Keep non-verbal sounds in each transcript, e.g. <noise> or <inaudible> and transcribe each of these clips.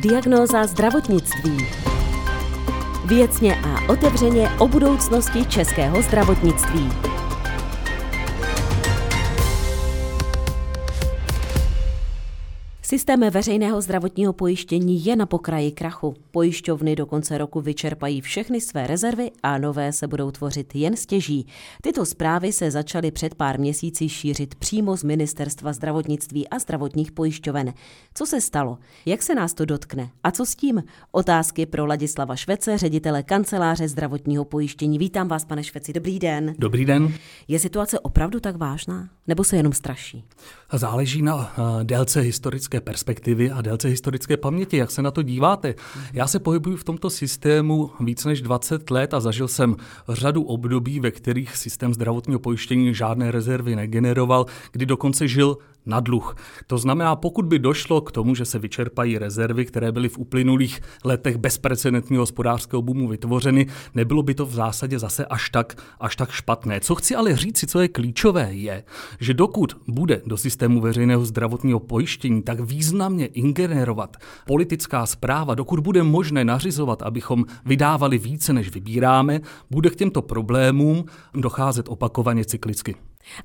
Diagnóza zdravotnictví. Věcně a otevřeně o budoucnosti českého zdravotnictví. Systém veřejného zdravotního pojištění je na pokraji krachu. Pojišťovny do konce roku vyčerpají všechny své rezervy a nové se budou tvořit jen stěží. Tyto zprávy se začaly před pár měsíci šířit přímo z Ministerstva zdravotnictví a zdravotních pojišťoven. Co se stalo? Jak se nás to dotkne? A co s tím? Otázky pro Ladislava Švece, ředitele kanceláře zdravotního pojištění. Vítám vás, pane Šveci. Dobrý den. Dobrý den. Je situace opravdu tak vážná? Nebo se jenom straší? Záleží na uh, délce historické perspektivy a délce historické paměti, jak se na to díváte. Já se pohybuji v tomto systému víc než 20 let a zažil jsem řadu období, ve kterých systém zdravotního pojištění žádné rezervy negeneroval, kdy dokonce žil na dluh. To znamená, pokud by došlo k tomu, že se vyčerpají rezervy, které byly v uplynulých letech bezprecedentního hospodářského boomu vytvořeny, nebylo by to v zásadě zase až tak, až tak špatné. Co chci ale říct, co je klíčové, je, že dokud bude do systému veřejného zdravotního pojištění tak významně ingenerovat politická zpráva, dokud bude možné nařizovat, abychom vydávali více, než vybíráme, bude k těmto problémům docházet opakovaně cyklicky.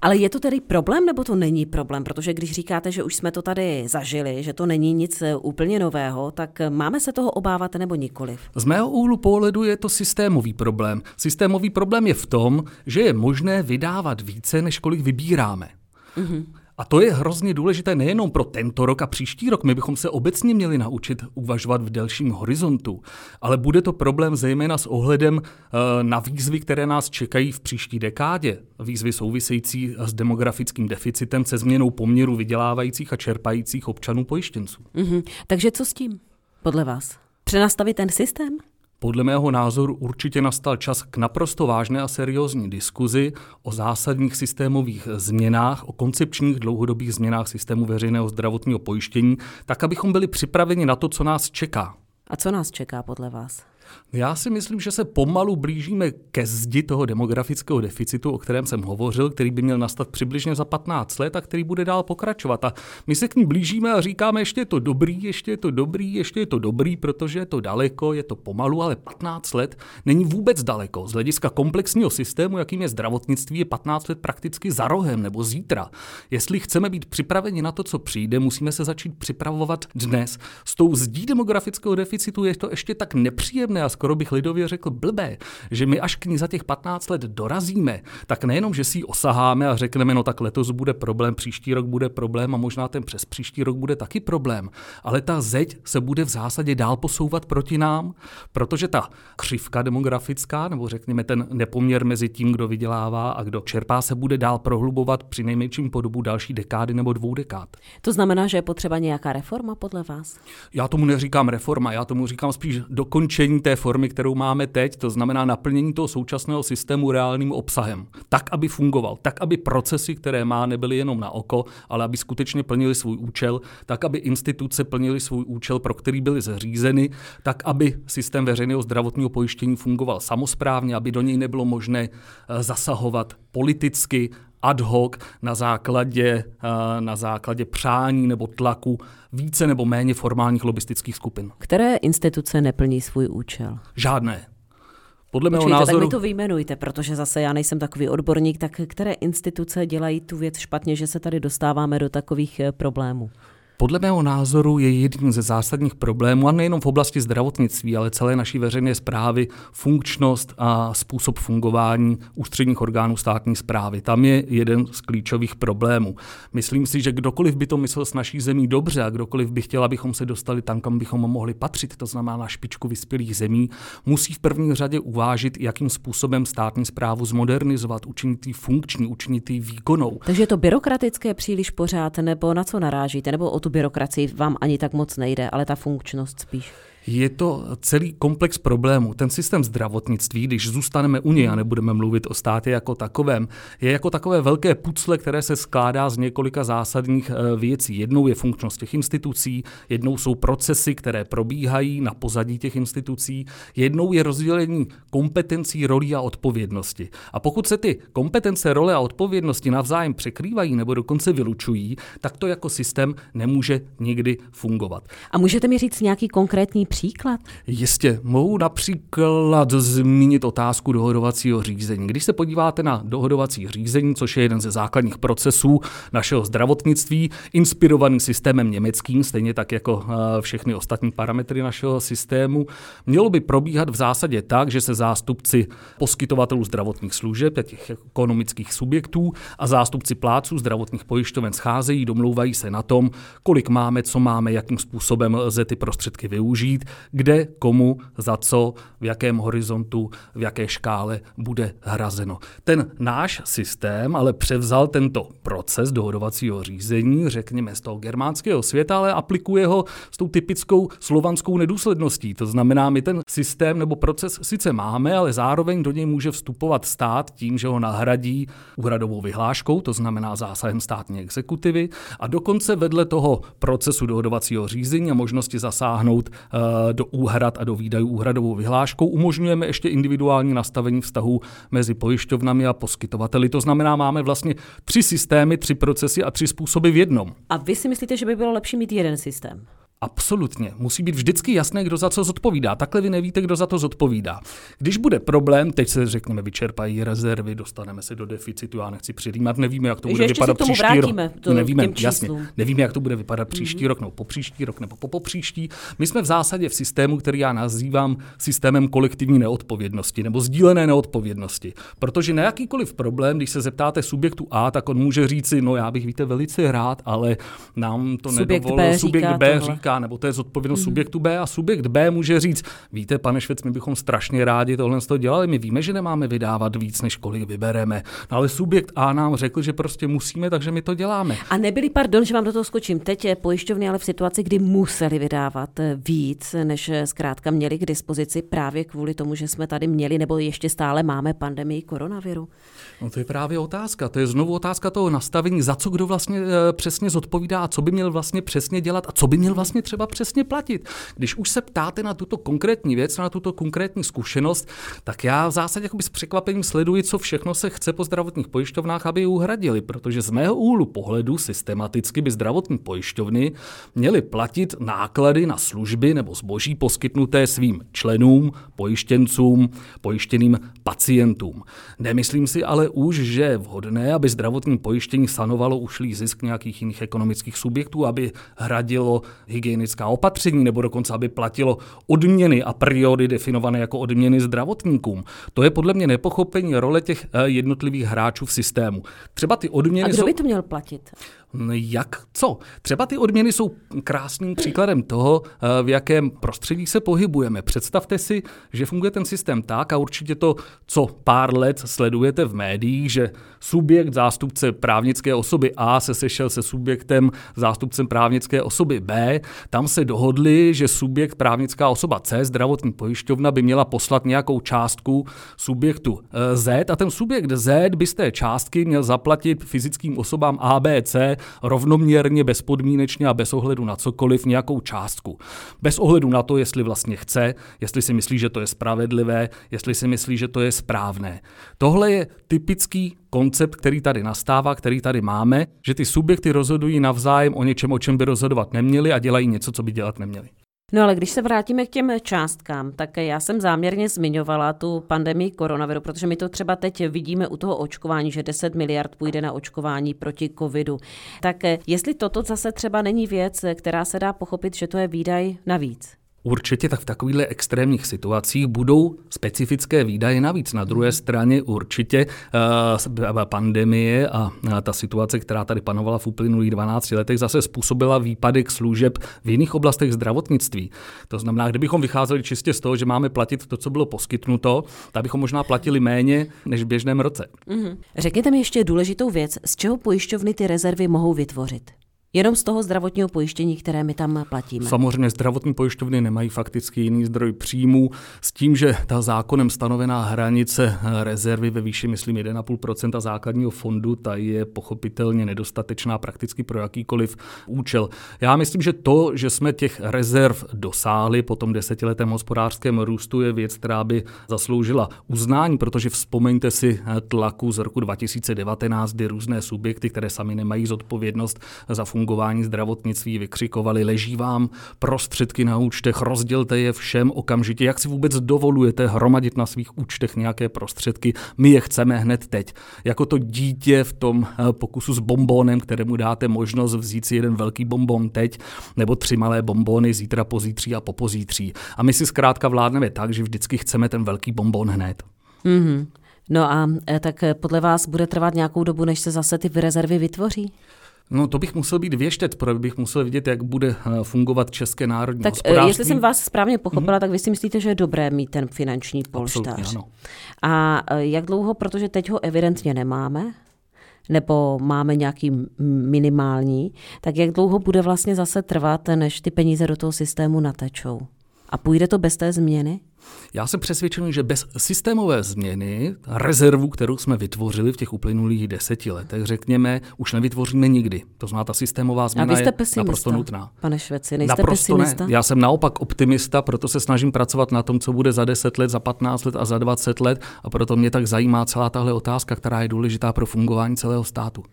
Ale je to tedy problém, nebo to není problém? Protože když říkáte, že už jsme to tady zažili, že to není nic eh, úplně nového, tak eh, máme se toho obávat nebo nikoliv? Z mého úhlu pohledu je to systémový problém. Systémový problém je v tom, že je možné vydávat více, než kolik vybíráme. Mm-hmm. A to je hrozně důležité nejenom pro tento rok a příští rok. My bychom se obecně měli naučit uvažovat v delším horizontu, ale bude to problém zejména s ohledem eh, na výzvy, které nás čekají v příští dekádě. Výzvy související s demografickým deficitem, se změnou poměru vydělávajících a čerpajících občanů pojištěnců. Mm-hmm. Takže co s tím, podle vás? Přenastavit ten systém? Podle mého názoru určitě nastal čas k naprosto vážné a seriózní diskuzi o zásadních systémových změnách, o koncepčních dlouhodobých změnách systému veřejného zdravotního pojištění, tak abychom byli připraveni na to, co nás čeká. A co nás čeká podle vás? Já si myslím, že se pomalu blížíme ke zdi toho demografického deficitu, o kterém jsem hovořil, který by měl nastat přibližně za 15 let a který bude dál pokračovat. A my se k ní blížíme a říkáme, ještě je to dobrý, ještě je to dobrý, ještě je to dobrý, protože je to daleko, je to pomalu, ale 15 let není vůbec daleko. Z hlediska komplexního systému, jakým je zdravotnictví, je 15 let prakticky za rohem nebo zítra. Jestli chceme být připraveni na to, co přijde, musíme se začít připravovat dnes. S tou zdí demografického deficitu je to ještě tak nepříjemné a skoro bych lidově řekl blbé, že my až k ní za těch 15 let dorazíme, tak nejenom, že si ji osaháme a řekneme, no tak letos bude problém, příští rok bude problém a možná ten přes příští rok bude taky problém, ale ta zeď se bude v zásadě dál posouvat proti nám, protože ta křivka demografická, nebo řekněme ten nepoměr mezi tím, kdo vydělává a kdo čerpá, se bude dál prohlubovat při nejmenším po dobu další dekády nebo dvou dekád. To znamená, že je potřeba nějaká reforma podle vás? Já tomu neříkám reforma, já tomu říkám spíš dokončení té formy, kterou máme teď, to znamená naplnění toho současného systému reálným obsahem. Tak, aby fungoval, tak, aby procesy, které má, nebyly jenom na oko, ale aby skutečně plnili svůj účel, tak, aby instituce plnily svůj účel, pro který byly zřízeny, tak, aby systém veřejného zdravotního pojištění fungoval samozprávně, aby do něj nebylo možné eh, zasahovat politicky, ad hoc na základě, eh, na základě přání nebo tlaku více nebo méně formálních lobistických skupin. Které instituce neplní svůj účel? Žádné. Podle mého Počkejte, názoru... tak mi to vyjmenujte, protože zase já nejsem takový odborník, tak které instituce dělají tu věc špatně, že se tady dostáváme do takových eh, problémů? Podle mého názoru je jedním ze zásadních problémů, a nejenom v oblasti zdravotnictví, ale celé naší veřejné zprávy, funkčnost a způsob fungování ústředních orgánů státní zprávy. Tam je jeden z klíčových problémů. Myslím si, že kdokoliv by to myslel s naší zemí dobře a kdokoliv by chtěl, abychom se dostali tam, kam bychom mohli patřit, to znamená na špičku vyspělých zemí, musí v první řadě uvážit, jakým způsobem státní zprávu zmodernizovat, učinit ji funkční, učinit ji výkonnou. Takže je to byrokratické příliš pořád, nebo na co narážíte, nebo o tu byrokracii vám ani tak moc nejde, ale ta funkčnost spíš. Je to celý komplex problémů. Ten systém zdravotnictví, když zůstaneme u něj a nebudeme mluvit o státě jako takovém, je jako takové velké pucle, které se skládá z několika zásadních eh, věcí. Jednou je funkčnost těch institucí, jednou jsou procesy, které probíhají na pozadí těch institucí, jednou je rozdělení kompetencí, rolí a odpovědnosti. A pokud se ty kompetence, role a odpovědnosti navzájem překrývají nebo dokonce vylučují, tak to jako systém nemůže nikdy fungovat. A můžete mi říct nějaký konkrétní příklad? Jistě, mohu například zmínit otázku dohodovacího řízení. Když se podíváte na dohodovací řízení, což je jeden ze základních procesů našeho zdravotnictví, inspirovaný systémem německým, stejně tak jako eh, všechny ostatní parametry našeho systému, mělo by probíhat v zásadě tak, že se zástupci poskytovatelů zdravotních služeb, těch ekonomických subjektů a zástupci pláců zdravotních pojišťoven scházejí, domlouvají se na tom, kolik máme, co máme, jakým způsobem lze ty prostředky využít, kde, komu, za co, v jakém horizontu, v jaké škále bude hrazeno. Ten náš systém ale převzal tento proces dohodovacího řízení, řekněme z toho germánského světa, ale aplikuje ho s tou typickou slovanskou nedůsledností. To znamená, my ten systém nebo proces sice máme, ale zároveň do něj může vstupovat stát tím, že ho nahradí úhradovou vyhláškou, to znamená zásahem státní exekutivy, a dokonce vedle toho procesu dohodovacího řízení a možnosti zasáhnout uh, do úhrad a do výdajů úhradovou vyhláškou umožňujeme ještě individuální nastavení vztahu mezi pojišťovnami a poskytovateli. To znamená, máme vlastně tři systémy, tři procesy a tři způsoby v jednom. A vy si myslíte, že by bylo lepší mít jeden systém? Absolutně. Musí být vždycky jasné, kdo za co zodpovídá. Takhle vy nevíte, kdo za to zodpovídá. Když bude problém, teď se řekněme, vyčerpají rezervy, dostaneme se do deficitu, já nechci předjímat, nevíme, jak to bude vypadat příští rok. Nevíme, jasně, nevíme, jak to bude vypadat příští mm-hmm. rok, nebo po příští rok, nebo po, po příští. My jsme v zásadě v systému, který já nazývám systémem kolektivní neodpovědnosti nebo sdílené neodpovědnosti. Protože na jakýkoliv problém, když se zeptáte subjektu A, tak on může říci, no já bych víte velice rád, ale nám to subjekt nedovolil. subjekt B říká, nebo to je zodpovědnost mm. subjektu B a subjekt B může říct, víte, pane Švec, my bychom strašně rádi tohle to dělali, my víme, že nemáme vydávat víc, než kolik vybereme, no, ale subjekt A nám řekl, že prostě musíme, takže my to děláme. A nebyli, pardon, že vám do toho skočím, teď je pojišťovny ale v situaci, kdy museli vydávat eh, víc, než eh, zkrátka měli k dispozici právě kvůli tomu, že jsme tady měli nebo ještě stále máme pandemii koronaviru. No to je právě otázka. To je znovu otázka toho nastavení, za co kdo vlastně e, přesně zodpovídá a co by měl vlastně přesně dělat a co by měl vlastně třeba přesně platit. Když už se ptáte na tuto konkrétní věc, na tuto konkrétní zkušenost, tak já v zásadě s překvapením sleduji, co všechno se chce po zdravotních pojišťovnách, aby uhradili, protože z mého úhlu pohledu systematicky by zdravotní pojišťovny měly platit náklady na služby nebo zboží poskytnuté svým členům, pojištěncům, pojištěným pacientům. Nemyslím si ale už, že je vhodné, aby zdravotní pojištění sanovalo ušlý zisk nějakých jiných ekonomických subjektů, aby hradilo hygienická opatření nebo dokonce, aby platilo odměny a priori definované jako odměny zdravotníkům. To je podle mě nepochopení role těch eh, jednotlivých hráčů v systému. Třeba ty odměny a kdo by to měl platit? Jak co? Třeba ty odměny jsou krásným příkladem toho, eh, v jakém prostředí se pohybujeme. Představte si, že funguje ten systém tak a určitě to, co pár let sledujete v médiích, že subjekt zástupce právnické osoby A se sešel se subjektem zástupcem právnické osoby B. Tam se dohodli, že subjekt právnická osoba C, zdravotní pojišťovna, by měla poslat nějakou částku subjektu eh, Z a ten subjekt Z by z té částky měl zaplatit fyzickým osobám A, B, C rovnoměrně, bezpodmínečně a bez ohledu na cokoliv nějakou částku. Bez ohledu na to, jestli vlastně chce, jestli si myslí, že to je spravedlivé, jestli si myslí, že to je správné. Tohle je typický koncept, který tady nastává, který tady máme, že ty subjekty rozhodují navzájem o něčem, o čem by rozhodovat neměli a dělají něco, co by dělat neměli. No ale když se vrátíme k těm částkám, tak já jsem záměrně zmiňovala tu pandemii koronaviru, protože my to třeba teď vidíme u toho očkování, že 10 miliard půjde na očkování proti covidu. Tak jestli toto zase třeba není věc, která se dá pochopit, že to je výdaj navíc. Určitě tak v takovýchhle extrémních situacích budou specifické výdaje navíc. Na druhé straně určitě uh, pandemie a uh, ta situace, která tady panovala v uplynulých 12 letech, zase způsobila výpadek služeb v jiných oblastech zdravotnictví. To znamená, kdybychom vycházeli čistě z toho, že máme platit to, co bylo poskytnuto, tak bychom možná platili méně než v běžném roce. Mm-hmm. Řekněte mi ještě důležitou věc, z čeho pojišťovny ty rezervy mohou vytvořit. Jenom z toho zdravotního pojištění, které my tam platíme. Samozřejmě zdravotní pojišťovny nemají fakticky jiný zdroj příjmů s tím, že ta zákonem stanovená hranice rezervy ve výši, myslím, 1,5% základního fondu, ta je pochopitelně nedostatečná prakticky pro jakýkoliv účel. Já myslím, že to, že jsme těch rezerv dosáhli po tom desetiletém hospodářském růstu, je věc, která by zasloužila uznání, protože vzpomeňte si tlaku z roku 2019, kdy různé subjekty, které sami nemají zodpovědnost za fungování zdravotnictví, vykřikovali, leží vám prostředky na účtech, rozdělte je všem okamžitě. Jak si vůbec dovolujete hromadit na svých účtech nějaké prostředky? My je chceme hned teď. Jako to dítě v tom eh, pokusu s bombónem, kterému dáte možnost vzít si jeden velký bonbon teď, nebo tři malé bombóny zítra, pozítří a popozítří. A my si zkrátka vládneme tak, že vždycky chceme ten velký bonbon hned. Mm-hmm. No a eh, tak eh, podle vás bude trvat nějakou dobu, než se zase ty rezervy vytvoří? No to bych musel být věštec, protože bych musel vidět, jak bude eh, fungovat české národní tak, hospodářství. jestli jsem vás správně pochopila, mm-hmm. tak vy si myslíte, že je dobré mít ten finanční polštář. ano. A jak dlouho, protože teď ho evidentně nemáme, nebo máme nějaký minimální, tak jak dlouho bude vlastně zase trvat, než ty peníze do toho systému natečou? A půjde to bez té změny? Já jsem přesvědčený, že bez systémové změny rezervu, kterou jsme vytvořili v těch uplynulých deseti letech, řekněme, už nevytvoříme nikdy. To znamená, ta systémová změna je naprosto nutná. Pane Šveci, nejste naprosto pesimista? Ne. Já jsem naopak optimista, proto se snažím pracovat na tom, co bude za 10 let, za 15 let a za 20 let a proto mě tak zajímá celá tahle otázka, která je důležitá pro fungování celého státu.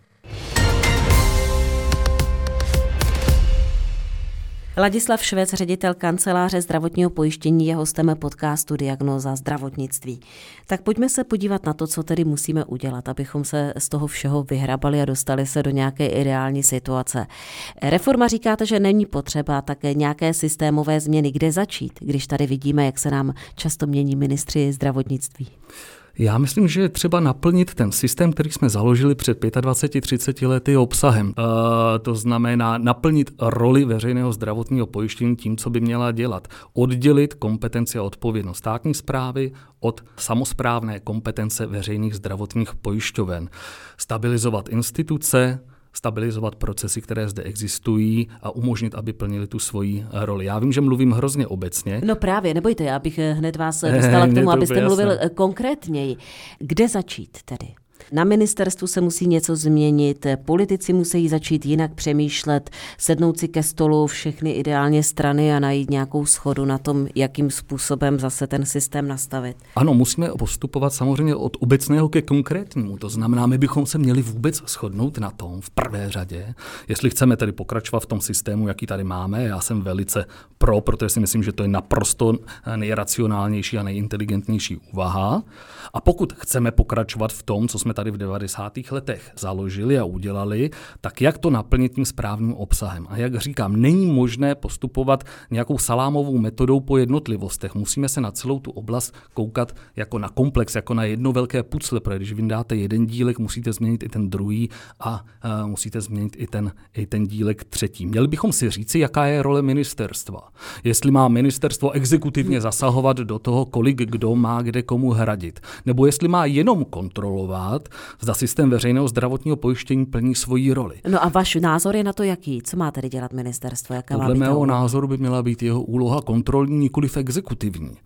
Ladislav Švec, ředitel kanceláře zdravotního pojištění, je hostem podcastu Diagnoza zdravotnictví. Tak pojďme se podívat na to, co tedy musíme udělat, abychom se z toho všeho vyhrabali a dostali se do nějaké ideální situace. Reforma říkáte, že není potřeba také nějaké systémové změny. Kde začít, když tady vidíme, jak se nám často mění ministři zdravotnictví? Já myslím, že je třeba naplnit ten systém, který jsme založili před 25-30 lety obsahem. E, to znamená naplnit roli veřejného zdravotního pojištění tím, co by měla dělat. Oddělit kompetenci a odpovědnost státní zprávy od samozprávné kompetence veřejných zdravotních pojišťoven. Stabilizovat instituce, stabilizovat procesy, které zde existují a umožnit, aby plnili tu svoji roli. Já vím, že mluvím hrozně obecně. No právě, nebojte, já bych hned vás <laughs> dostala k tomu, abyste mluvil konkrétněji. Kde začít tedy? Na ministerstvu se musí něco změnit, politici musí začít jinak přemýšlet, sednout si ke stolu všechny ideálně strany a najít nějakou schodu na tom, jakým způsobem zase ten systém nastavit. Ano, musíme postupovat samozřejmě od obecného ke konkrétnímu. To znamená, my bychom se měli vůbec shodnout na tom v prvé řadě, jestli chceme tedy pokračovat v tom systému, jaký tady máme. Já jsem velice pro, protože si myslím, že to je naprosto nejracionálnější a nejinteligentnější úvaha. A pokud chceme pokračovat v tom, co jsme tady v 90. letech založili a udělali, tak jak to naplnit tím správným obsahem? A jak říkám, není možné postupovat nějakou salámovou metodou po jednotlivostech. Musíme se na celou tu oblast koukat jako na komplex, jako na jedno velké pucle, protože když vyndáte jeden dílek, musíte změnit i ten druhý a uh, musíte změnit i ten, i ten dílek třetí. Měli bychom si říci, jaká je role ministerstva. Jestli má ministerstvo exekutivně zasahovat do toho, kolik kdo má kde komu hradit, nebo jestli má jenom kontrolovat, zda systém veřejného zdravotního pojištění plní svoji roli. No a váš názor je na to jaký? Co má tedy dělat ministerstvo? Jaká Podle mého názoru by měla být jeho úloha kontrolní, nikoliv exekutivní.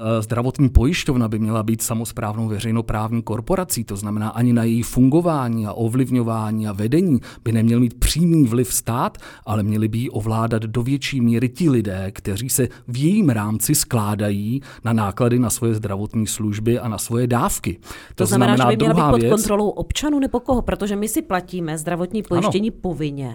Eh, zdravotní pojišťovna by měla být samozprávnou veřejnoprávní korporací, to znamená ani na její fungování a ovlivňování a vedení by neměl mít přímý vliv stát, ale měli by ji ovládat do větší míry ti lidé, kteří se v jejím rámci skládají na náklady na svoje zdravotní služby a na svoje dávky. To, to znamená, znamená, že by měla být pod věc, kontrolou občanů nebo koho, protože my si platíme zdravotní pojištění ano. povinně.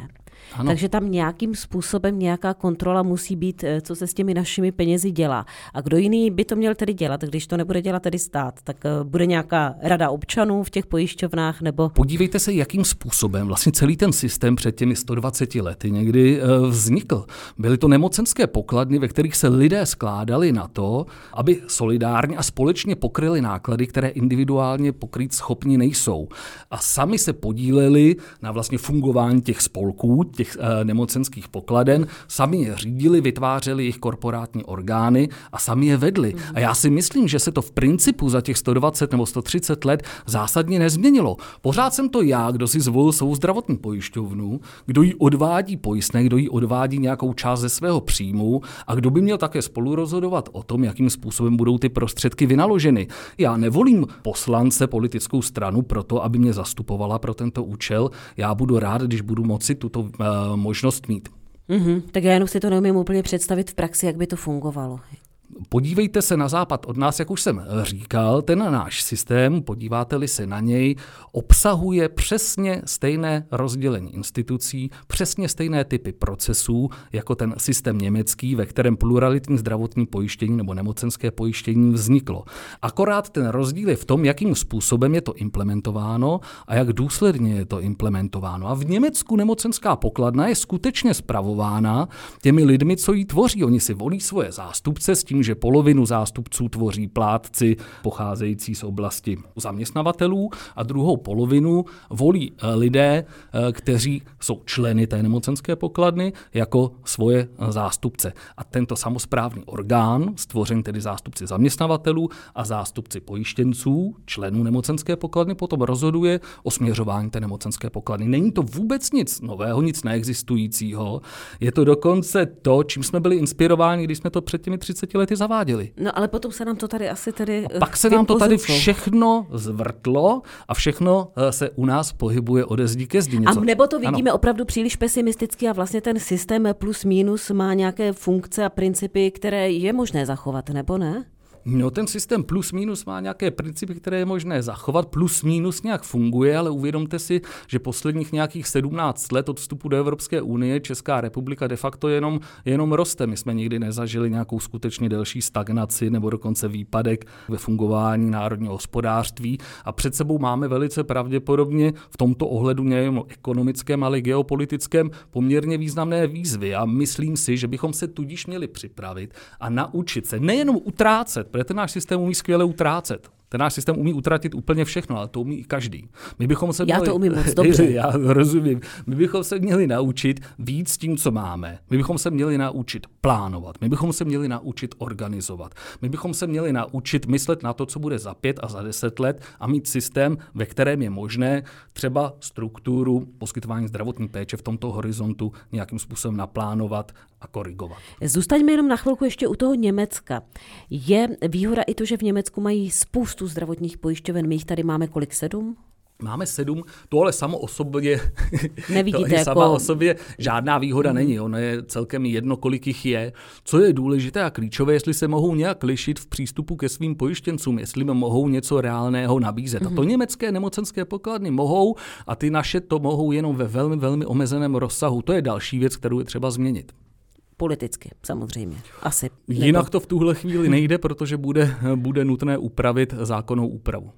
Ano. Takže tam nějakým způsobem nějaká kontrola musí být, eh, co se s těmi našimi penězi dělá. A kdo jiný by to měl tedy dělat, když to nebude dělat tedy stát? Tak eh, bude nějaká rada občanů v těch pojišťovnách nebo... Podívejte se, jakým způsobem vlastně celý ten systém před těmi 120 lety někdy eh, vznikl. Byly to nemocenské pokladny, ve kterých se lidé skládali na to, aby solidárně a společně pokryli náklady, které individuálně pokrýt schopni nejsou. A sami se podíleli na vlastně fungování těch spolků, těch e, nemocenských pokladen, sami je řídili, vytvářeli jejich korporátní orgány a sami je vedli. A já si myslím, že se to v principu za těch 120 nebo 130 let zásadně nezměnilo. Pořád jsem to já, kdo si zvolil svou zdravotní pojišťovnu, kdo jí odvádí pojistné, kdo jí odvádí nějakou část ze svého příjmu a kdo by měl také spolu rozhodovat o tom, jakým způsobem budou ty prostředky vynaloženy. Já nevolím poslance politickou stranu proto, aby mě zastupovala pro tento účel. Já budu rád, když budu moci tuto možnost mít. Mm-hmm, tak já jenom si to neumím úplně představit v praxi, jak by to fungovalo. Podívejte se na západ od nás, jak už jsem říkal, ten náš systém, podíváte-li se na něj, obsahuje přesně stejné rozdělení institucí, přesně stejné typy procesů, jako ten systém německý, ve kterém pluralitní zdravotní pojištění nebo nemocenské pojištění vzniklo. Akorát ten rozdíl je v tom, jakým způsobem je to implementováno a jak důsledně je to implementováno. A v Německu nemocenská pokladna je skutečně spravována těmi lidmi, co ji tvoří. Oni si volí svoje zástupce s tím, že polovinu zástupců tvoří plátci pocházející z oblasti zaměstnavatelů a druhou polovinu volí eh, lidé, eh, kteří jsou členy té nemocenské pokladny jako svoje eh, zástupce. A tento samozprávný orgán, stvořen tedy zástupci zaměstnavatelů a zástupci pojištěnců, členů nemocenské pokladny, potom rozhoduje o směřování té nemocenské pokladny. Není to vůbec nic nového, nic neexistujícího. Je to dokonce to, čím jsme byli inspirováni, když jsme to před těmi 30 lety lety zaváděli. No ale potom se nám to tady asi tedy... A pak se nám to tady všechno zvrtlo a všechno eh, se u nás pohybuje ode zdí ke zdi. Něco. A nebo to vidíme ano. opravdu příliš pesimisticky a vlastně ten systém plus minus má nějaké funkce a principy, které je možné zachovat, nebo ne? No ten systém plus minus má nějaké principy, které je možné zachovat, plus minus nějak funguje, ale uvědomte si, že posledních nějakých 17 let od vstupu do Evropské unie Česká republika de facto jenom, jenom roste. My jsme nikdy nezažili nějakou skutečně delší stagnaci nebo dokonce výpadek ve fungování národního hospodářství a před sebou máme velice pravděpodobně v tomto ohledu nejen ekonomickém, ale i geopolitickém poměrně významné výzvy. A myslím si, že bychom se tudíž měli připravit a naučit se nejenom utrácet protože ten náš systém umí skvěle utrácet. Ten náš systém umí utratit úplně všechno, ale to umí i každý. My bychom se měli, Já to umím moc <laughs> dobře. Já rozumím. My bychom se měli naučit víc s tím, co máme. My bychom se měli naučit plánovat. My bychom se měli naučit organizovat. My bychom se měli naučit myslet na to, co bude za pět a za deset let a mít systém, ve kterém je možné třeba strukturu poskytování zdravotní péče v tomto horizontu nějakým způsobem naplánovat a korigovat. Zůstaňme jenom na chvilku ještě u toho Německa. Je výhoda i to, že v Německu mají spoustu spoustu zdravotních pojišťoven. My jich tady máme kolik? Sedm? Máme sedm, to ale samo o sobě, <laughs> Nevidíte to jako... sama o sobě žádná výhoda mm. není. Ono je celkem jedno, kolik jich je. Co je důležité a klíčové, jestli se mohou nějak lišit v přístupu ke svým pojištěncům, jestli mohou něco reálného nabízet. Mm. A to mhm. německé nemocenské pokladny mohou a ty naše to mohou jenom ve velmi, velmi omezeném rozsahu. To je další věc, kterou je třeba změnit. Politicky, samozřejmě. Asi. Jinak to v tuhle chvíli nejde, protože bude, bude nutné upravit zákonnou úpravu.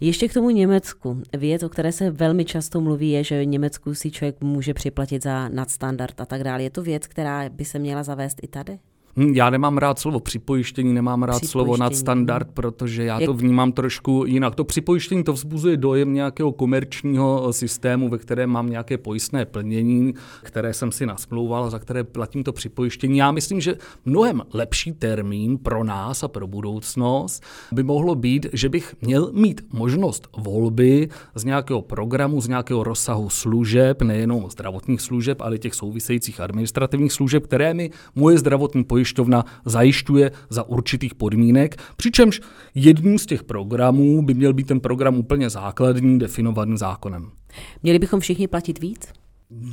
Ještě k tomu Německu. Věc, o které se velmi často mluví, je, že Německu si člověk může připlatit za nadstandard a tak dále. Je to věc, která by se měla zavést i tady? Hm, já nemám rád slovo připojištění, nemám rád slovo nadstandard, protože já Jak... to vnímám trošku jinak. To připojištění to vzbuzuje dojem nějakého komerčního systému, ve kterém mám nějaké pojistné plnění, které jsem si nasmlouval, za které platím to připojištění. Já myslím, že mnohem lepší termín pro nás a pro budoucnost by mohlo být, že bych měl mít možnost volby z nějakého programu, z nějakého rozsahu služeb, nejenom zdravotních služeb, ale těch souvisejících administrativních služeb, které mi moje zdravotní pojištění pojišťovna zajišťuje za určitých podmínek, přičemž jedním z těch programů by měl být ten program úplně základní, definovaný zákonem. Měli bychom všichni platit víc?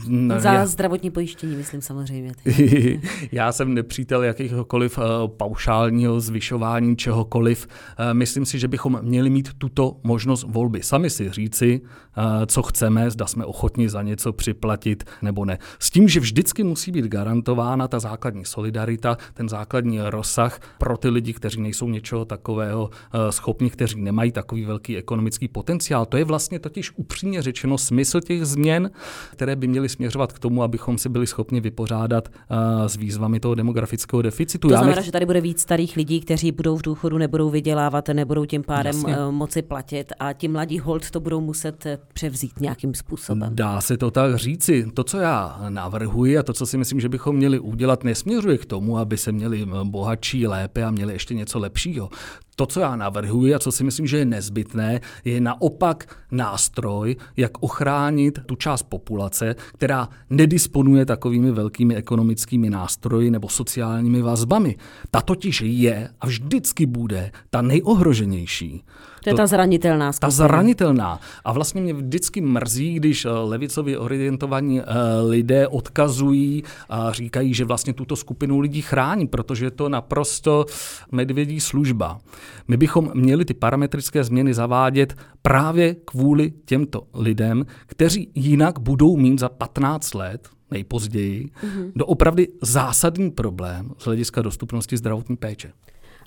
No, Za já... zdravotní pojištění, myslím samozřejmě. <laughs> já jsem nepřítel jakýchkoliv uh, paušálního zvyšování čehokoliv. Uh, myslím si, že bychom měli mít tuto možnost volby. Sami si říci, uh, co chceme, zda jsme ochotni za něco připlatit nebo ne. S tím, že vždycky musí být garantována ta základní solidarita, ten základní rozsah pro ty lidi, kteří nejsou něčeho takového schopni, kteří nemají takový velký ekonomický potenciál. To je vlastně totiž upřímně řečeno smysl těch změn, které by měly směřovat k tomu, abychom si byli schopni vypořádat uh, s výzvami toho demografického deficitu. To znamená, nech... že tady bude víc starých lidí, kteří budou v důchodu, nebudou vydělávat, nebudou tím pádem Jasně. moci platit a ti mladí hold to budou muset převzít nějakým způsobem. Dá se to tak říci. To, co já navrhuji a to, co si myslím, že bychom měli udělat, nesměřuje k tomu, aby se měli bohatší lépe a měli ještě něco lepšího. To, co já navrhuji a co si myslím, že je nezbytné, je naopak nástroj, jak ochránit tu část populace, která nedisponuje takovými velkými ekonomickými nástroji nebo sociálními vazbami. Ta totiž je a vždycky bude ta nejohroženější. To je ta zranitelná skupina. Ta zranitelná. A vlastně mě vždycky mrzí, když eh, levicově orientovaní eh, lidé odkazují a říkají, že vlastně tuto skupinu lidí chrání, protože je to naprosto medvědí služba. My bychom měli ty parametrické změny zavádět právě kvůli těmto lidem, kteří jinak budou mít za 15 let nejpozději mm-hmm. doopravdy zásadní problém z hlediska dostupnosti zdravotní péče.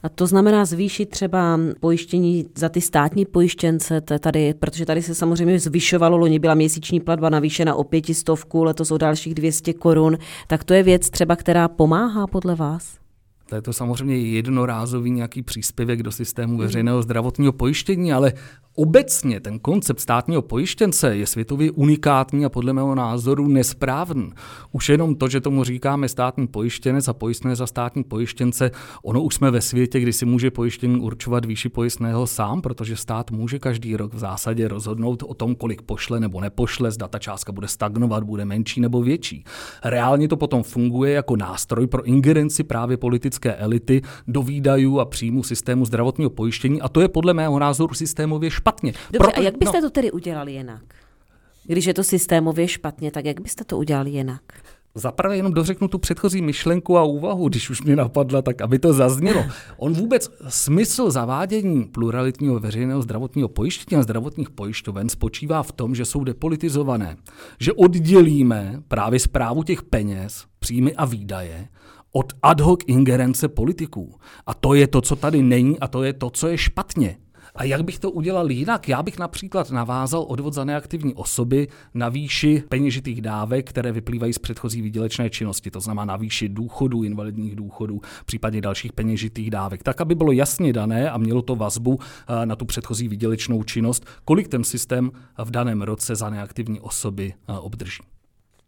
A to znamená zvýšit třeba pojištění za ty státní pojištěnce tady, protože tady se samozřejmě zvyšovalo, loni byla měsíční platba navýšena o pětistovku, letos o dalších 200 korun. Tak to je věc třeba, která pomáhá podle vás? To je to samozřejmě jednorázový nějaký příspěvek do systému veřejného zdravotního pojištění, ale Obecně ten koncept státního pojištěnce je světově unikátní a podle mého názoru nesprávný. Už jenom to, že tomu říkáme státní pojištěnec a pojistné za státní pojištěnce, ono už jsme ve světě, kdy si může pojištění určovat výši pojistného sám, protože stát může každý rok v zásadě rozhodnout o tom, kolik pošle nebo nepošle, zda ta částka bude stagnovat, bude menší nebo větší. Reálně to potom funguje jako nástroj pro ingerenci právě politické elity do výdajů a příjmu systému zdravotního pojištění a to je podle mého názoru systémově špatně. Dobře, Proto, a jak byste no, to tedy udělali jinak? Když je to systémově špatně, tak jak byste to udělali jinak? Zaprvé jenom dořeknu tu předchozí myšlenku a úvahu, když už mě napadla, tak aby to zaznělo. On vůbec smysl zavádění pluralitního veřejného zdravotního pojištění a zdravotních pojišťoven spočívá v tom, že jsou depolitizované. Že oddělíme právě zprávu těch peněz, příjmy a výdaje od ad hoc ingerence politiků. A to je to, co tady není a to je to, co je špatně. A jak bych to udělal jinak? Já bych například navázal odvod za neaktivní osoby na výši peněžitých dávek, které vyplývají z předchozí výdělečné činnosti, to znamená na výši důchodů, invalidních důchodů, případně dalších peněžitých dávek, tak aby bylo jasně dané a mělo to vazbu eh, na tu předchozí výdělečnou činnost, kolik ten systém v daném roce za neaktivní osoby eh, obdrží.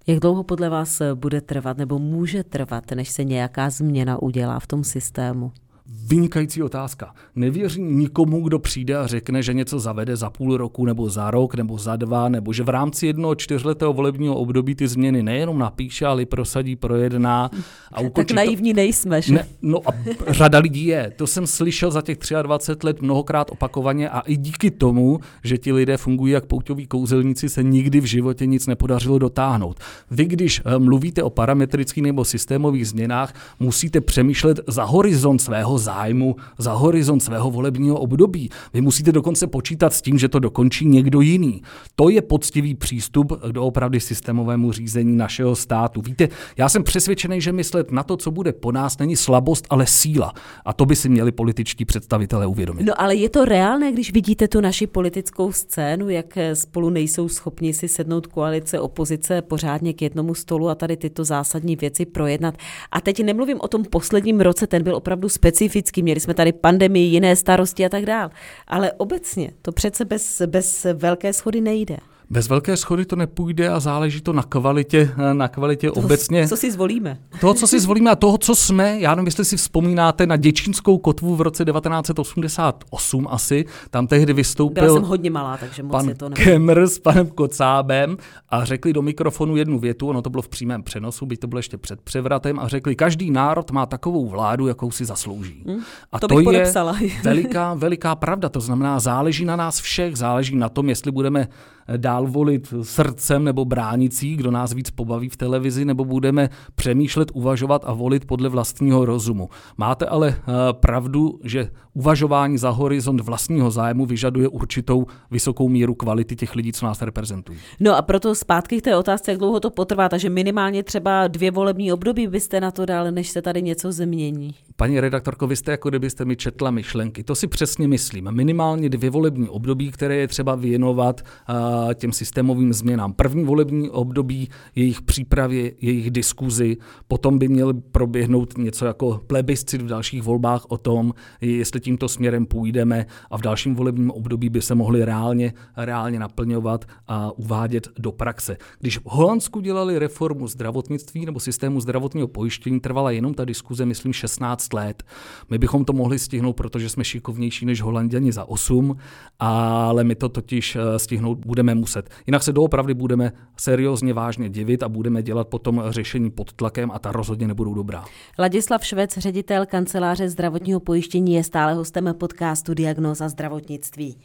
Jak dlouho podle vás bude trvat nebo může trvat, než se nějaká změna udělá v tom systému? Vynikající otázka. Nevěřím nikomu, kdo přijde a řekne, že něco zavede za půl roku nebo za rok nebo za dva, nebo že v rámci jednoho čtyřletého volebního období ty změny nejenom napíše, ale i prosadí, projedná a ukončí. Tak naivní to... nejsme, že? Ne, no a řada lidí je. To jsem slyšel za těch 23 let mnohokrát opakovaně a i díky tomu, že ti lidé fungují jak pouťoví kouzelníci, se nikdy v životě nic nepodařilo dotáhnout. Vy, když eh, mluvíte o parametrických nebo systémových změnách, musíte přemýšlet za horizont svého zájmu za horizont svého volebního období. Vy musíte dokonce počítat s tím, že to dokončí někdo jiný. To je poctivý přístup k doopravdy systémovému řízení našeho státu. Víte, já jsem přesvědčený, že myslet na to, co bude po nás, není slabost, ale síla. A to by si měli političtí představitelé uvědomit. No ale je to reálné, když vidíte tu naši politickou scénu, jak spolu nejsou schopni si sednout koalice, opozice pořádně k jednomu stolu a tady tyto zásadní věci projednat. A teď nemluvím o tom posledním roce, ten byl opravdu specifický specifický, měli jsme tady pandemii, jiné starosti a tak dál. Ale obecně to přece bez, bez velké schody nejde. Bez velké schody to nepůjde a záleží to na kvalitě, na kvalitě to, obecně. Co si zvolíme. Toho, co si zvolíme a toho, co jsme. Já nevím, jestli si vzpomínáte na Děčínskou kotvu v roce 1988 asi. Tam tehdy vystoupil Byla jsem hodně malá, takže moc pan je to Kemr s panem Kocábem a řekli do mikrofonu jednu větu, ono to bylo v přímém přenosu, byť to bylo ještě před převratem, a řekli, každý národ má takovou vládu, jakou si zaslouží. Hmm, a to, to je podepsala. veliká, veliká pravda. To znamená, záleží na nás všech, záleží na tom, jestli budeme dál volit srdcem nebo bránicí, kdo nás víc pobaví v televizi, nebo budeme přemýšlet, uvažovat a volit podle vlastního rozumu. Máte ale eh, pravdu, že uvažování za horizont vlastního zájmu vyžaduje určitou vysokou míru kvality těch lidí, co nás reprezentují. No a proto zpátky k té otázce, jak dlouho to potrvá, takže minimálně třeba dvě volební období byste na to dal, než se tady něco změní. Paní redaktorko, vy jste jako kdybyste mi četla myšlenky. To si přesně myslím. Minimálně dvě volební období, které je třeba věnovat uh, těm systémovým změnám. První volební období jejich přípravě, jejich diskuzi, potom by měl proběhnout něco jako plebiscit v dalších volbách o tom, jestli tímto směrem půjdeme a v dalším volebním období by se mohli reálně, reálně naplňovat a uvádět do praxe. Když v Holandsku dělali reformu zdravotnictví nebo systému zdravotního pojištění, trvala jenom ta diskuze, myslím, 16 let. My bychom to mohli stihnout, protože jsme šikovnější než Holanděni za 8, ale my to totiž eh, stihnout budeme muset. Jinak se doopravdy budeme seriózně vážně divit a budeme dělat potom řešení pod tlakem a ta rozhodně nebudou dobrá. Ladislav Švec, ředitel kanceláře zdravotního pojištění, je stále hostem podcastu Diagnoza zdravotnictví.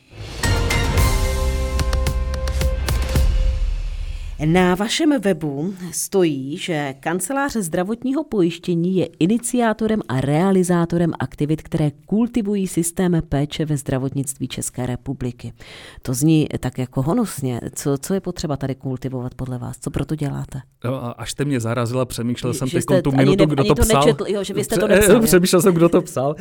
Na vašem webu stojí, že kanceláře zdravotního pojištění je iniciátorem a realizátorem aktivit, které kultivují systém péče ve zdravotnictví České republiky. To zní tak jako honosně. Co, co je potřeba tady kultivovat podle vás? Co proto děláte? No, až jste mě zarazila, přemýšlel jsem teď tu minutu, ne, kdo to, to psal. Nečetl, jo, že vy jste to <laughs> nepsal. Přemýšlel jsem, kdo to psal.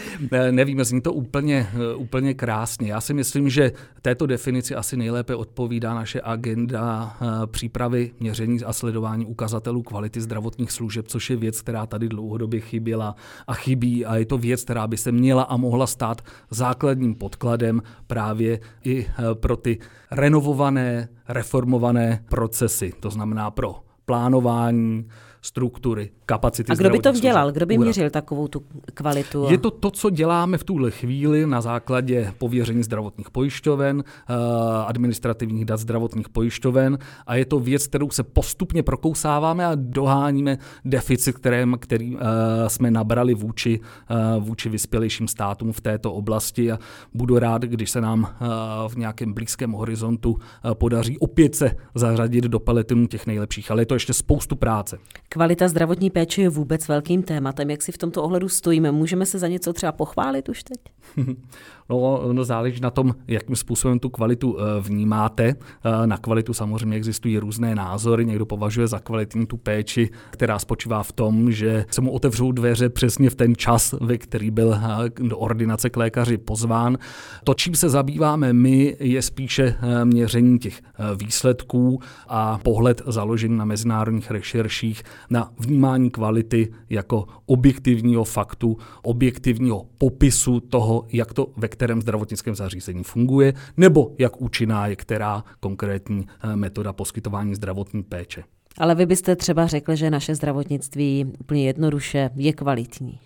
Nevím, zní to úplně, úplně krásně. Já si myslím, že této definici asi nejlépe odpovídá naše agenda eh, přípravy měření a sledování ukazatelů kvality zdravotních služeb, což je věc, která tady dlouhodobě chyběla a chybí. A je to věc, která by se měla a mohla stát základním podkladem právě i eh, pro ty renovované, reformované procesy, to znamená pro plánování, struktury, kapacity. A kdo by to dělal? Kdo by měřil takovou tu kvalitu? Je to to, co děláme v tuhle chvíli na základě pověření zdravotních pojišťoven, eh, administrativních dat zdravotních pojišťoven a je to věc, kterou se postupně prokousáváme a doháníme deficit, kterém, který eh, jsme nabrali vůči, eh, vůči vyspělejším státům v této oblasti a budu rád, když se nám v nějakém blízkém horizontu podaří opět se zařadit do peletinu těch nejlepších, ale je to ještě spoustu práce. Kvalita zdravotní péče je vůbec velkým tématem. Jak si v tomto ohledu stojíme? Můžeme se za něco třeba pochválit už teď? <laughs> No, no záleží na tom, jakým způsobem tu kvalitu eh, vnímáte. Eh, na kvalitu samozřejmě existují různé názory. Někdo považuje za kvalitní tu péči, která spočívá v tom, že se mu otevřou dveře přesně v ten čas, ve který byl eh, do ordinace k lékaři pozván. To, čím se zabýváme my, je spíše měření těch výsledků a pohled založený na mezinárodních rešerších, na vnímání kvality jako objektivního faktu, objektivního popisu toho, jak to ve kterém zdravotnickém zařízení funguje, nebo jak účinná je která konkrétní eh, metoda poskytování zdravotní péče. Ale vy byste třeba řekl, že naše zdravotnictví úplně jednoduše je kvalitní.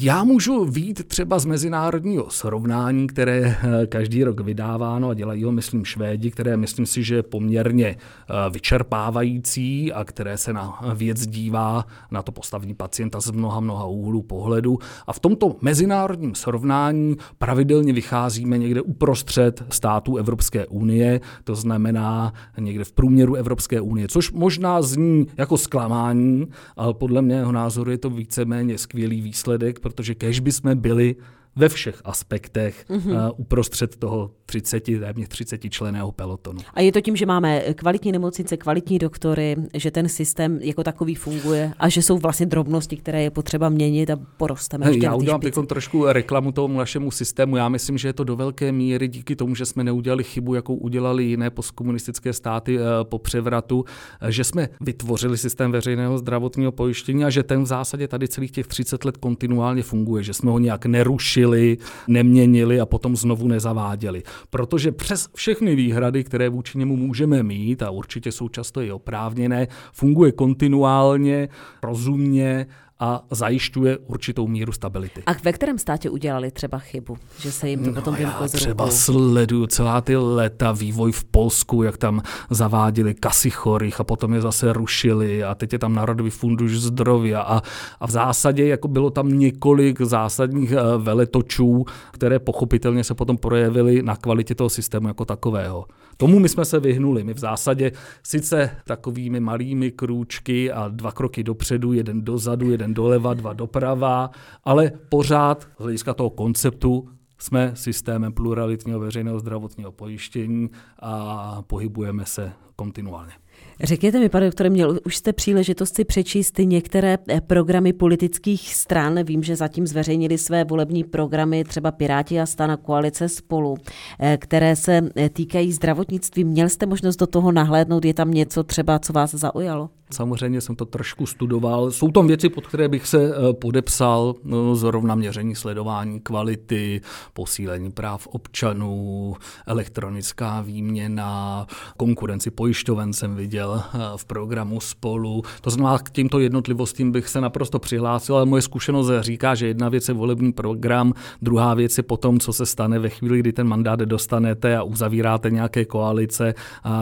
Já můžu vít třeba z mezinárodního srovnání, které eh, každý rok vydáváno a dělají ho, myslím, Švédi, které myslím si, že je poměrně eh, vyčerpávající a které se na věc dívá na to postavení pacienta z mnoha, mnoha úhlů pohledu. A v tomto mezinárodním srovnání pravidelně vycházíme někde uprostřed států Evropské unie, to znamená někde v průměru Evropské unie, což možná zní jako zklamání, ale podle mého názoru je to víceméně skvělý výsledek, protože kež by jsme byli ve všech aspektech mm-hmm. uh, uprostřed toho 30, téměř 30 členého pelotonu. A je to tím, že máme kvalitní nemocnice, kvalitní doktory, že ten systém jako takový funguje a že jsou vlastně drobnosti, které je potřeba měnit a porosteme. Ještě Já udělám teď trošku reklamu tomu našemu systému. Já myslím, že je to do velké míry díky tomu, že jsme neudělali chybu, jakou udělali jiné postkomunistické státy uh, po převratu, uh, že jsme vytvořili systém veřejného zdravotního pojištění a že ten v zásadě tady celých těch 30 let kontinuálně funguje, že jsme ho nějak nerušili neměnili a potom znovu nezaváděli. Protože přes všechny výhrady, které vůči němu můžeme mít, a určitě jsou často i oprávněné, funguje kontinuálně, rozumně a zajišťuje určitou míru stability. A ve kterém státě udělali třeba chybu, že se jim to no potom já třeba sleduju celá ty leta vývoj v Polsku, jak tam zaváděli kasy chorých a potom je zase rušili a teď je tam Národový funduš zdraví a, a v zásadě jako bylo tam několik zásadních eh, veletočů, které pochopitelně se potom projevily na kvalitě toho systému jako takového. Tomu my jsme se vyhnuli. My v zásadě sice takovými malými krůčky a dva kroky dopředu, jeden dozadu, jeden doleva, dva doprava, ale pořád z hlediska toho konceptu jsme systémem pluralitního veřejného zdravotního pojištění a pohybujeme se kontinuálně. Řekněte mi, pane doktore, měl už jste příležitost si přečíst některé eh, programy politických stran. Vím, že zatím zveřejnili své volební programy, třeba Piráti a Stana Koalice spolu, eh, které se eh, týkají zdravotnictví. Měl jste možnost do toho nahlédnout? Je tam něco třeba, co vás zaujalo? Samozřejmě jsem to trošku studoval. Jsou tam věci, pod které bych se podepsal, no, zrovna měření sledování kvality, posílení práv občanů, elektronická výměna, konkurenci pojišťoven jsem viděl, v programu spolu. To znamená, k těmto jednotlivostím bych se naprosto přihlásil, ale moje zkušenost říká, že jedna věc je volební program, druhá věc je potom, co se stane ve chvíli, kdy ten mandát dostanete a uzavíráte nějaké koalice,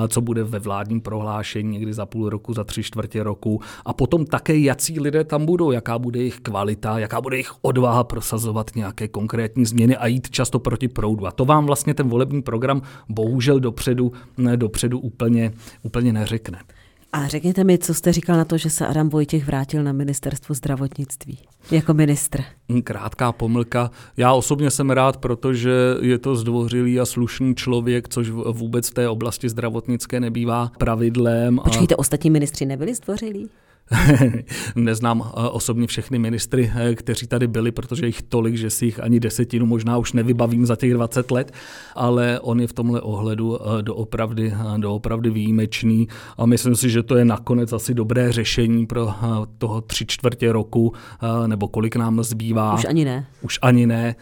co bude ve vládním prohlášení někdy za půl roku, za tři čtvrtě roku. A potom také, jací lidé tam budou, jaká bude jejich kvalita, jaká bude jejich odvaha prosazovat nějaké konkrétní změny a jít často proti proudu. A to vám vlastně ten volební program bohužel dopředu, dopředu úplně, úplně neřekne řekne. A řekněte mi, co jste říkal na to, že se Adam Vojtěch vrátil na ministerstvo zdravotnictví jako ministr? Krátká pomlka. Já osobně jsem rád, protože je to zdvořilý a slušný člověk, což vůbec v té oblasti zdravotnické nebývá pravidlem. Počkejte, a... ostatní ministři nebyli zdvořilí? <laughs> Neznám eh, osobně všechny ministry, eh, kteří tady byli, protože jich tolik, že si jich ani desetinu možná už nevybavím za těch 20 let, ale on je v tomhle ohledu eh, doopravdy, doopravdy výjimečný a myslím si, že to je nakonec asi dobré řešení pro toho tři čtvrtě roku, nebo kolik nám zbývá. Už ani ne. Už ani ne,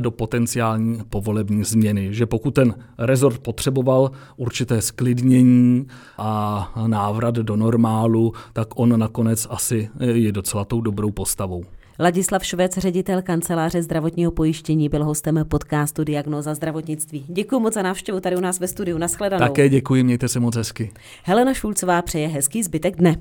do potenciální povolební změny. Že pokud ten rezort potřeboval určité sklidnění a návrat do normálu, tak on nakonec asi je docela tou dobrou postavou. Ladislav Švec, ředitel kanceláře zdravotního pojištění, byl hostem podcastu Diagnoza zdravotnictví. Děkuji moc za návštěvu tady u nás ve studiu. Naschledanou. Také děkuji, mějte se moc hezky. Helena Šulcová přeje hezký zbytek dne.